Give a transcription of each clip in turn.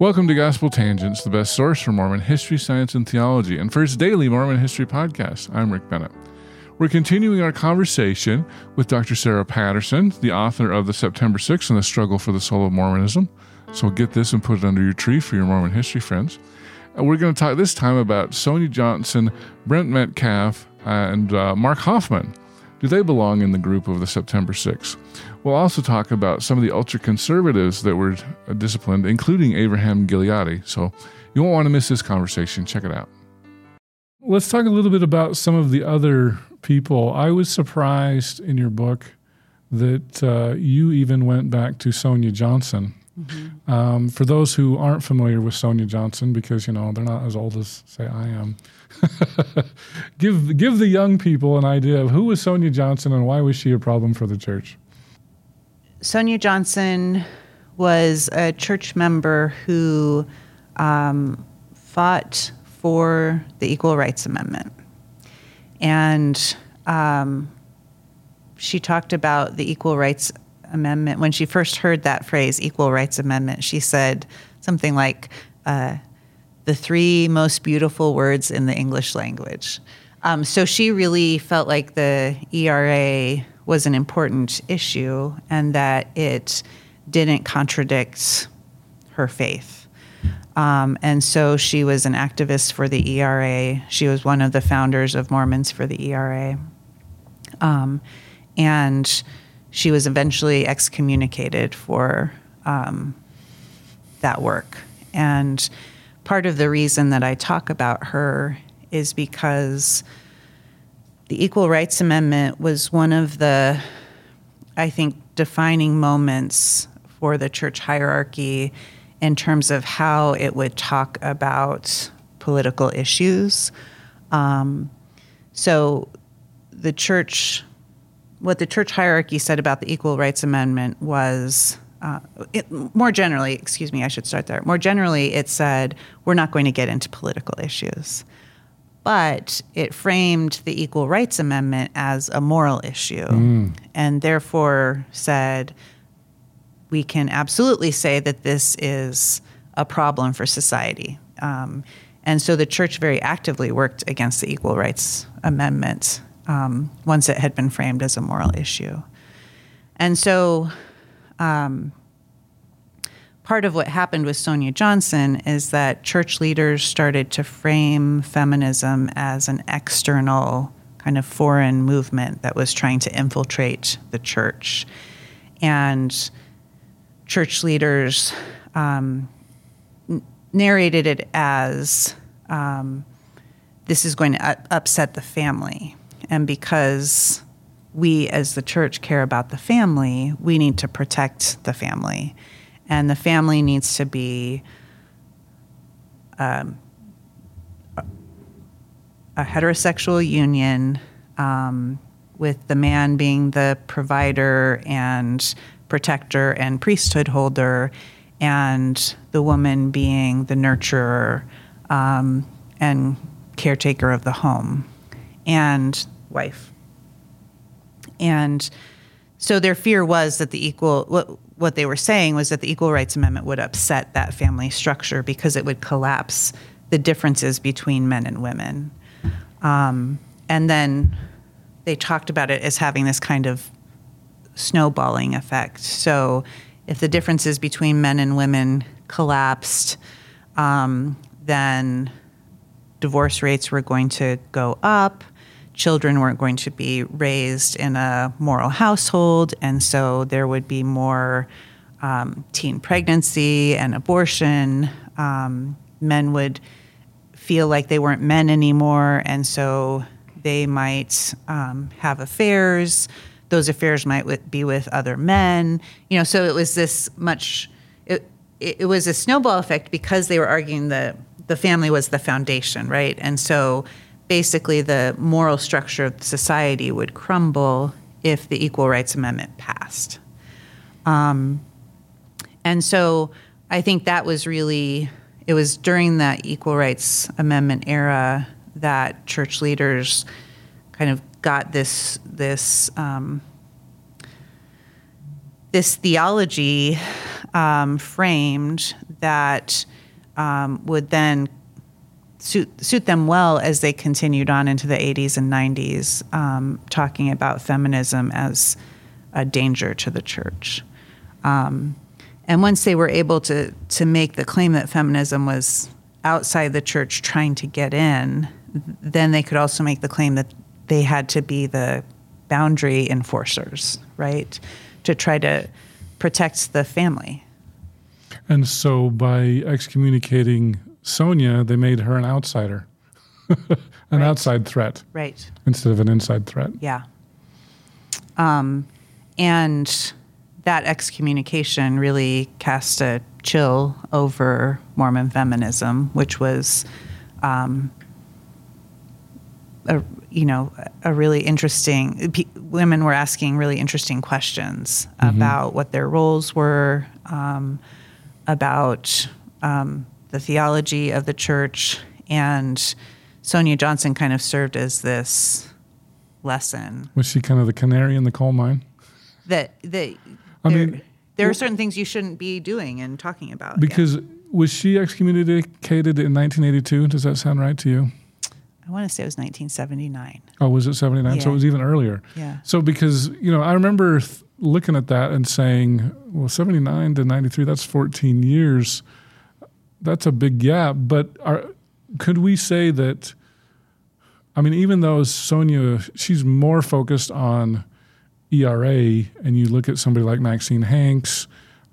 Welcome to Gospel Tangents, the best source for Mormon history, science, and theology, and first daily Mormon history podcast. I'm Rick Bennett. We're continuing our conversation with Dr. Sara Patterson, the author of the September 6th and the Struggle for the Soul of Mormonism. So get this and put it under your tree for your Mormon history friends. And we're going to talk this time about Sonia Johnson, Brent Metcalfe, and uh, Mark Hofmann. Do they belong in the group of the September 6th? We'll also talk about some of the ultra conservatives that were disciplined, including Avraham Gileadi. So you won't want to miss this conversation. Check it out. Let's talk a little bit about some of the other people. I was surprised in your book that uh, you even went back to Sonia Johnson. Mm-hmm. Um, for those who aren't familiar with Sonia Johnson, because you know they're not as old as say I am, give give the young people an idea of who was Sonia Johnson and why was she a problem for the church. Sonia Johnson was a church member who um, fought for the Equal Rights Amendment. And um, she talked about the Equal Rights Amendment. When she first heard that phrase, Equal Rights Amendment, she said something like, uh, the three most beautiful words in the English language. Um, so she really felt like the ERA was an important issue and that it didn't contradict her faith. Um, and so she was an activist for the ERA. She was one of the founders of Mormons for the ERA. Um, and she was eventually excommunicated for um, that work. And part of the reason that I talk about her is because the Equal Rights Amendment was one of the, I think, defining moments for the church hierarchy in terms of how it would talk about political issues. Um, so the church, what the church hierarchy said about the Equal Rights Amendment was. Uh, it, more generally, excuse me, I should start there. More generally, it said we're not going to get into political issues but it framed the Equal Rights Amendment as a moral issue mm. and therefore said we can absolutely say that this is a problem for society. Um, and so the church very actively worked against the Equal Rights Amendment um, once it had been framed as a moral issue. And so um, part of what happened with Sonia Johnson is that church leaders started to frame feminism as an external kind of foreign movement that was trying to infiltrate the church. And church leaders um, n- narrated it as um, this is going to u- upset the family. And because we as the church care about the family, we need to protect the family. And the family needs to be um, a heterosexual union um, with the man being the provider and protector and priesthood holder, and the woman being the nurturer um, and caretaker of the home and wife. And so their fear was that the equal what what they were saying was that the Equal Rights Amendment would upset that family structure because it would collapse the differences between men and women. Um, and then they talked about it as having this kind of snowballing effect. So if the differences between men and women collapsed, um, then divorce rates were going to go up children weren't going to be raised in a moral household, and so there would be more um, teen pregnancy and abortion. Um, men would feel like they weren't men anymore, and so they might um, have affairs. Those affairs might be with other men. You know, so it was this much. It, it was a snowball effect because they were arguing that the family was the foundation, right? And so basically the moral structure of society would crumble if the Equal Rights Amendment passed. Um, and so I think that was really, it was during that Equal Rights Amendment era that church leaders kind of got this, this, um, this theology um, framed that um, would then suit, suit them well as they continued on into the 80s and 90s, um, talking about feminism as a danger to the church. Um, and once they were able to, to make the claim that feminism was outside the church trying to get in, then they could also make the claim that they had to be the boundary enforcers, right? To try to protect the family. And so by excommunicating Sonia, they made her an outsider, an right. outside threat. Right. Instead of an inside threat. Yeah. Um, and that excommunication really cast a chill over Mormon feminism, which was, um, a, you know, a really interesting. P- women were asking really interesting questions mm-hmm. about what their roles were, um, about um, the theology of the church, and Sonia Johnson kind of served as this lesson. Was she kind of the canary in the coal mine? That that I there, mean, there are certain things you shouldn't be doing and talking about. Because yeah. was she excommunicated in 1982? Does that sound right to you? I want to say it was 1979. Oh, was it 79? Yeah. So it was even earlier. Yeah. So because, you know, I remember th- looking at that and saying, well, 79 to 93, that's 14 years that's a big gap. But are, could we say that? I mean, even though Sonia, she's more focused on ERA, and you look at somebody like Maxine Hanks,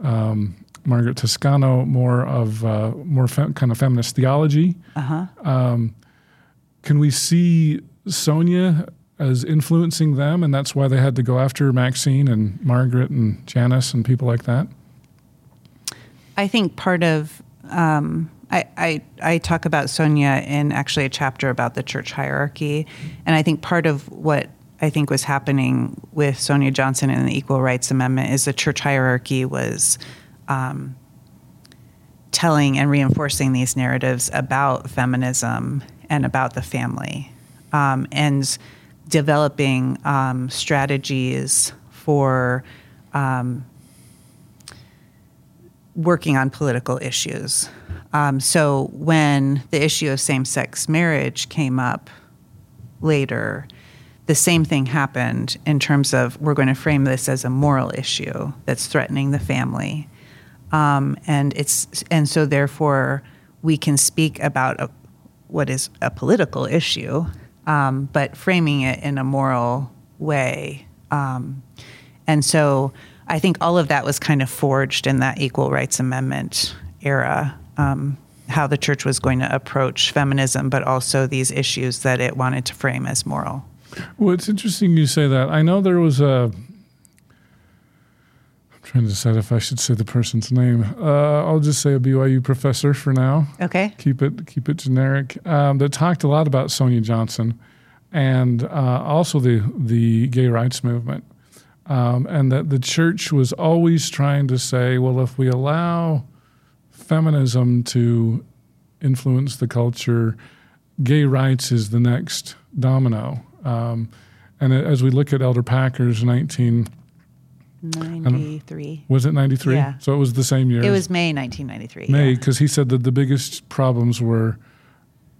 um, Margaret Toscano, more of uh, more fem- kind of feminist theology. Uh-huh. Um, can we see Sonia as influencing them, and that's why they had to go after Maxine and Margaret and Janice and people like that? I think part of um, I, I, I talk about Sonia in actually a chapter about the church hierarchy, and I think part of what I think was happening with Sonia Johnson and the Equal Rights Amendment is the church hierarchy was um, telling and reinforcing these narratives about feminism and about the family, um, and developing um, strategies for um, working on political issues. Um, so when the issue of same sex marriage came up later, the same thing happened in terms of we're going to frame this as a moral issue that's threatening the family. Um, and it's and so therefore we can speak about a, what is a political issue, um, but framing it in a moral way. Um, and so I think all of that was kind of forged in that Equal Rights Amendment era. Um, how the church was going to approach feminism, but also these issues that it wanted to frame as moral. Well, it's interesting you say that. I know there was a. I'm trying to decide if I should say the person's name. Uh, I'll just say a BYU professor for now. Okay. Keep it keep it generic. Um, that talked a lot about Sonia Johnson, and uh, also the the gay rights movement. Um, and that the church was always trying to say, well, if we allow feminism to influence the culture, gay rights is the next domino. Um, and as we look at Elder Packer's 1993. Was it 93? Yeah. So it was the same year. It was May 1993. May, because yeah. he said that the biggest problems were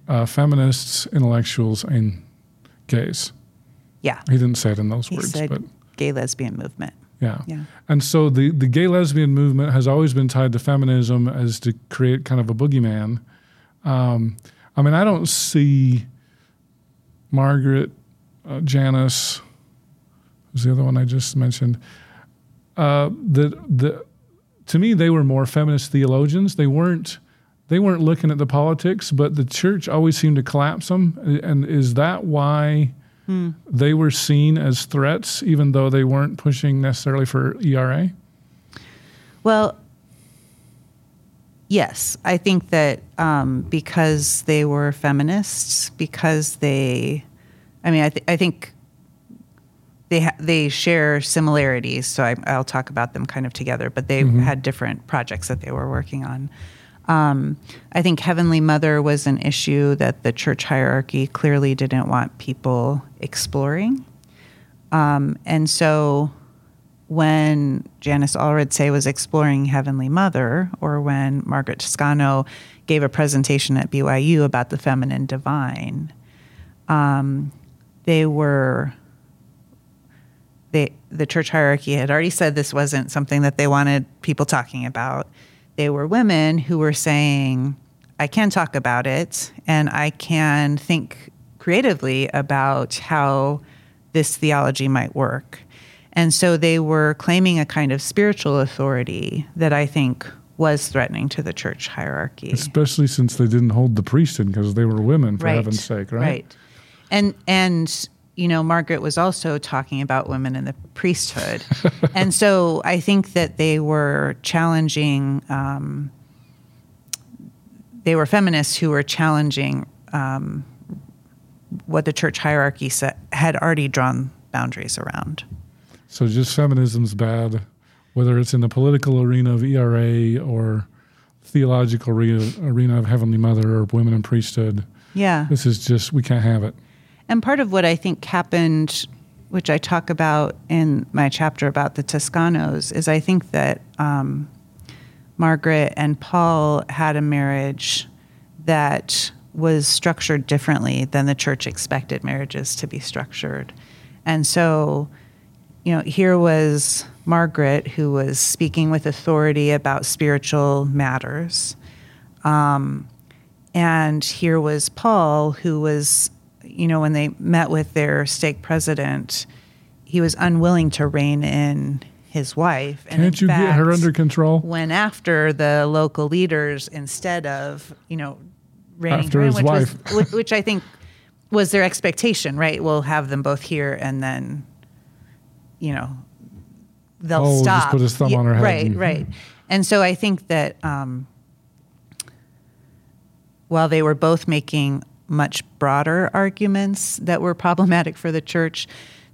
uh, feminists, intellectuals, and gays. Yeah. He didn't say it in those he words, said but gay lesbian movement. Yeah. Yeah. And so the, the gay lesbian movement has always been tied to feminism as to create kind of a boogeyman. Um, I mean, I don't see Margaret, uh, Janice, who's the other one I just mentioned. Uh, the the to me they were more feminist theologians. They weren't they weren't looking at the politics, but the church always seemed to collapse them. And is that why? Hmm. They were seen as threats, even though they weren't pushing necessarily for ERA. Well, Yes, I think that um, because they were feminists, because they, I mean, I, th- I think they ha- they share similarities. So I, I'll talk about them kind of together, but they had different projects that they were working on. Um, I think Heavenly Mother was an issue that the church hierarchy clearly didn't want people exploring. Um, and so when Janice Allred say was exploring Heavenly Mother, or when Margaret Toscano gave a presentation at BYU about the feminine divine, um, they were they the church hierarchy had already said this wasn't something that they wanted people talking about. They were women who were saying, I can talk about it and I can think creatively about how this theology might work. And so they were claiming a kind of spiritual authority that I think was threatening to the church hierarchy. Especially since they didn't hold the priesthood because they were women, for heaven's sake, right? Right. And and you know, Margaret was also talking about women in the priesthood, and so I think that they were challenging. Um, they were feminists who were challenging um, what the church hierarchy set, had already drawn boundaries around. So just feminism's bad, whether it's in the political arena of ERA or theological arena, arena of Heavenly Mother or women in priesthood. Yeah. This is just we can't have it. And part of what I think happened, which I talk about in my chapter about the Toscanos, is I think that um, Margaret and Paul had a marriage that was structured differently than the church expected marriages to be structured. And so, you know, here was Margaret who was speaking with authority about spiritual matters. Um, and here was Paul who was, you know, when they met with their stake president, he was unwilling to rein in his wife. And Can't you get her under control? went after the local leaders instead of you know reining After her in, his which wife. was which- I think was their expectation, right? We'll have them both here, and then you know they'll Oh, just stop. put his thumb Yeah, on her head right? and- right. And so I think that um, while they were both making much broader arguments that were problematic for the church,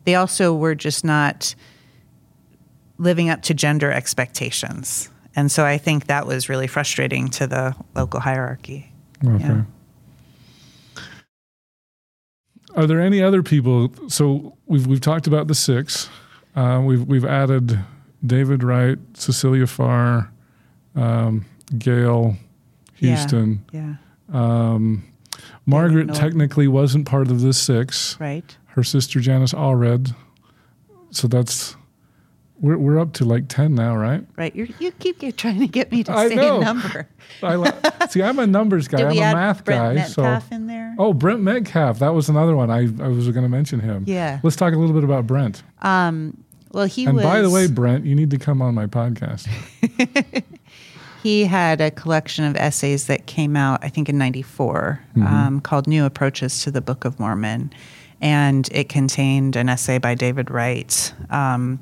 they also were just not living up to gender expectations. And so I think that was really frustrating to the local hierarchy. Okay. Yeah. Are there any other people? So we've we've talked about the six. Uh, we've we've added David Wright, Cecilia Farr, um, Gail, Yeah. Houston. Yeah, Um, Margaret technically wasn't part of the six. right. Her sister Janice Allred. So that's we're we're up to like ten now, right? Right. You're, you keep trying to get me to I say know. a number. I see. I'm a numbers guy. I'm we a add math Brent guy. So Metcalfe in there? oh, Brent Metcalfe. That was another one. I I was going to mention him. Yeah. Let's talk a little bit about Brent. Um, well, he And was. by the way, Brent, you need to come on my podcast. he had a collection of essays that came out, I think, in '94, Mm-hmm. um, called "New Approaches to the Book of Mormon," and it contained an essay by David Wright, um,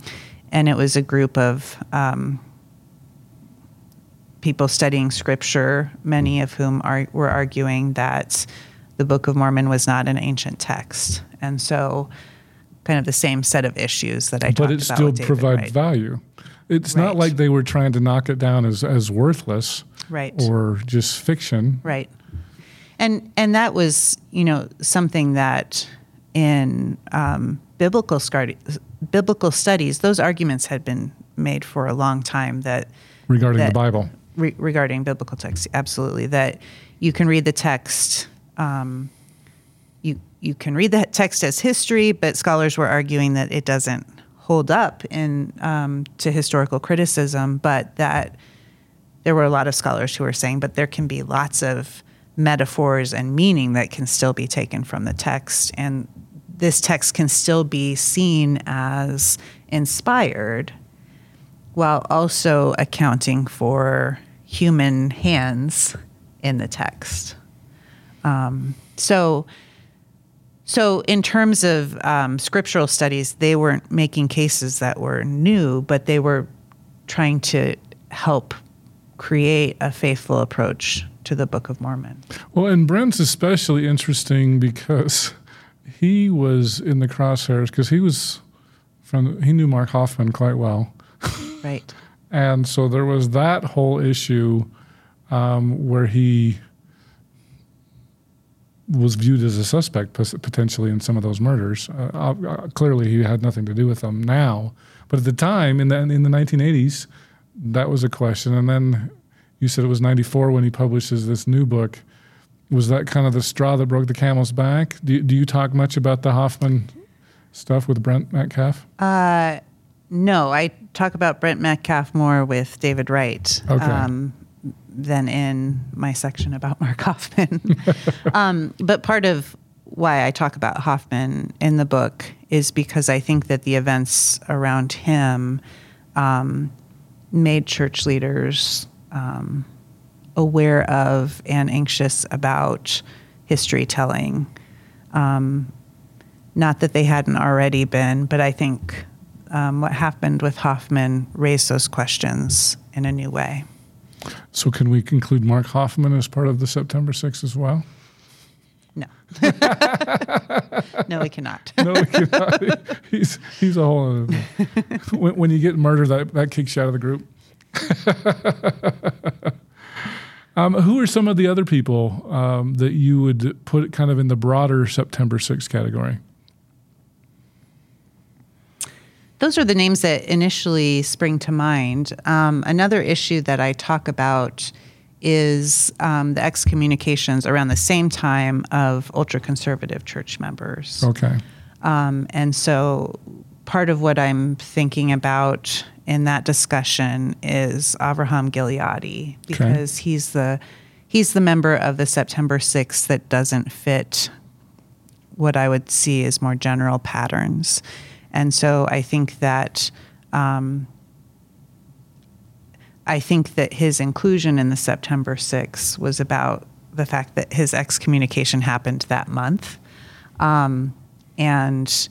and it was a group of um, people studying Scripture, many of whom are, were arguing that the Book of Mormon was not an ancient text, and so kind of the same set of issues that I but talked it about still with David provides Wright. value. It's not like they were trying to knock it down as, as worthless Right. or just fiction. Right. And and that was, you know, something that in um, biblical scar- biblical studies, those arguments had been made for a long time that regarding the Bible. re- regarding biblical text, absolutely that you can read the text. Um, you you can read that text as history, but scholars were arguing that it doesn't hold up in um, to historical criticism, but that there were a lot of scholars who were saying, but there can be lots of metaphors and meaning that can still be taken from the text, and this text can still be seen as inspired while also accounting for human hands in the text. Um, so, so in terms of um, scriptural studies, they weren't making cases that were new, but they were trying to help create a faithful approach to the Book of Mormon. Well, and Brent's especially interesting because he was in the crosshairs because he was from he knew Mark Hofmann quite well, Right. and so there was that whole issue um, where he was viewed as a suspect potentially in some of those murders. Uh, uh, clearly, he had nothing to do with them now, but at the time in the in the 1980s, that was a question. And then you said it was 94 when he publishes this new book. Was that kind of the straw that broke the camel's back? Do, do you talk much about the Hofmann stuff with Brent Metcalfe? Uh, no, I talk about Brent Metcalfe more with David Wright Okay. Than in my section about Mark Hofmann. um, but part of why I talk about Hofmann in the book is because I think that the events around him um, made church leaders um, aware of and anxious about history telling. Um, not that they hadn't already been, but I think um, what happened with Hofmann raised those questions in a new way. So, can we include Mark Hofmann as part of the September 6th as well? No. no, we cannot. No, we cannot. he's he's a whole. Other thing. when, when you get murdered, that that kicks you out of the group. um, who are some of the other people um, that you would put kind of in the broader September 6th category? Those are the names that initially spring to mind. Um, another issue that I talk about is um, the excommunications around the same time of ultra conservative church members. Okay. Um, and so part of what I'm thinking about in that discussion is Avraham Gileadi because he's the he's the member of the September 6th that doesn't fit what I would see as more general patterns. And so I think that um, I think that his inclusion in the September 6th was about the fact that his excommunication happened that month. Um, and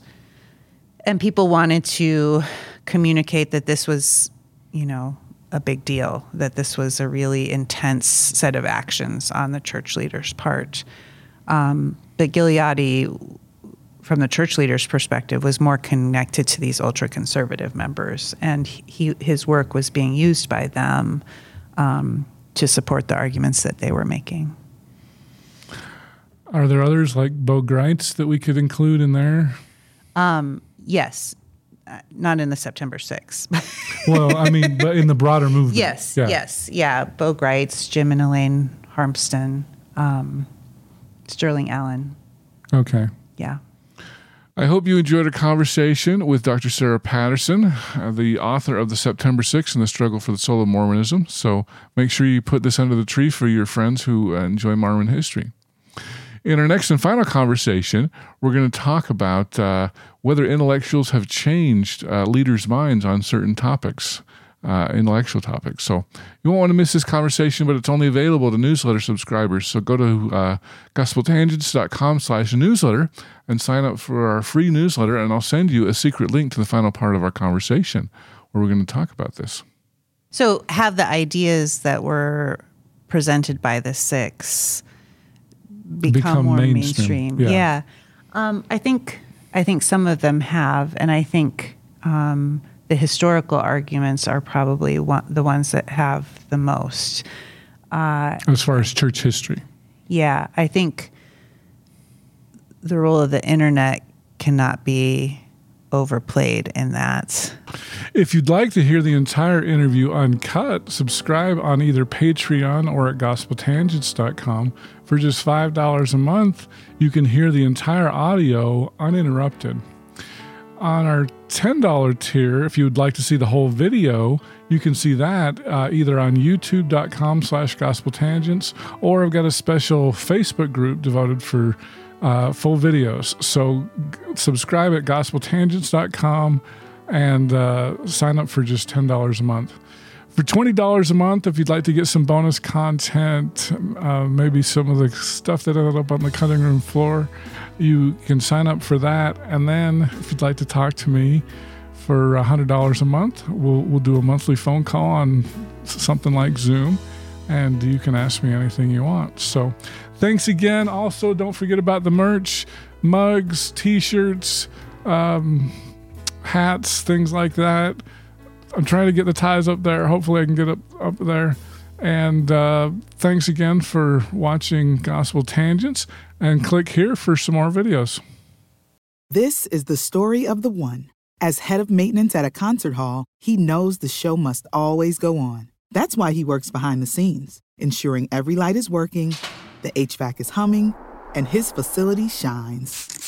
and people wanted to communicate that this was, you know, a big deal, that this was a really intense set of actions on the church leader's part. Um, but Gileadi, from the church leader's perspective, was more connected to these ultra conservative members, and he, his work was being used by them um, to support the arguments that they were making. Are there others like Bo Gritz that we could include in there? Yes, uh, not in the September 6th. Well, I mean, but in the broader movement. yes, Yeah. yes, yeah. Bo Gritz, Jim and Elaine Harmston, um, Sterling Allen. Okay. Yeah. I hope you enjoyed our conversation with Dr. Sara Patterson, uh, the author of the September 6th and the Struggle for the Soul of Mormonism. So make sure you put this under the tree for your friends who uh, enjoy Mormon history. In our next and final conversation, we're going to talk about uh, whether intellectuals have changed uh, leaders' minds on certain topics, uh, intellectual topics. So you won't want to miss this conversation, but it's only available to newsletter subscribers. So go to uh, gospeltangents.com slash newsletter and sign up for our free newsletter, and I'll send you a secret link to the final part of our conversation where we're going to talk about this. So, have the ideas that were presented by the six become, Become more mainstream, mainstream? yeah. Yeah, Um, I think I think some of them have, and I think um, the historical arguments are probably one, the ones that have the most. Uh, as far as church history. Yeah, I think the role of the internet cannot be overplayed in that. If you'd like to hear the entire interview uncut, subscribe on either Patreon or at gospeltangents.com. For just $5 a month, you can hear the entire audio uninterrupted. On our $10 tier, if you would like to see the whole video, you can see that uh, either on youtube.com slash gospeltangents or I've got a special Facebook group devoted for uh, full videos. So g- subscribe at gospeltangents.com and uh, sign up for just $10 a month. For $20 a month, if you'd like to get some bonus content, uh, maybe some of the stuff that ended up on the cutting room floor, you can sign up for that. And then if you'd like to talk to me for $100 a month, we'll, we'll do a monthly phone call on something like Zoom, and you can ask me anything you want. So, thanks again. Also, don't forget about the merch mugs, t shirts, um, hats, things like that. I'm trying to get the ties up there. Hopefully, I can get up, up there. And uh, thanks again for watching Gospel Tangents. And click here for some more videos. This is the story of the one. As head of maintenance at a concert hall, he knows the show must always go on. That's why he works behind the scenes, ensuring every light is working, the HVAC is humming, and his facility shines.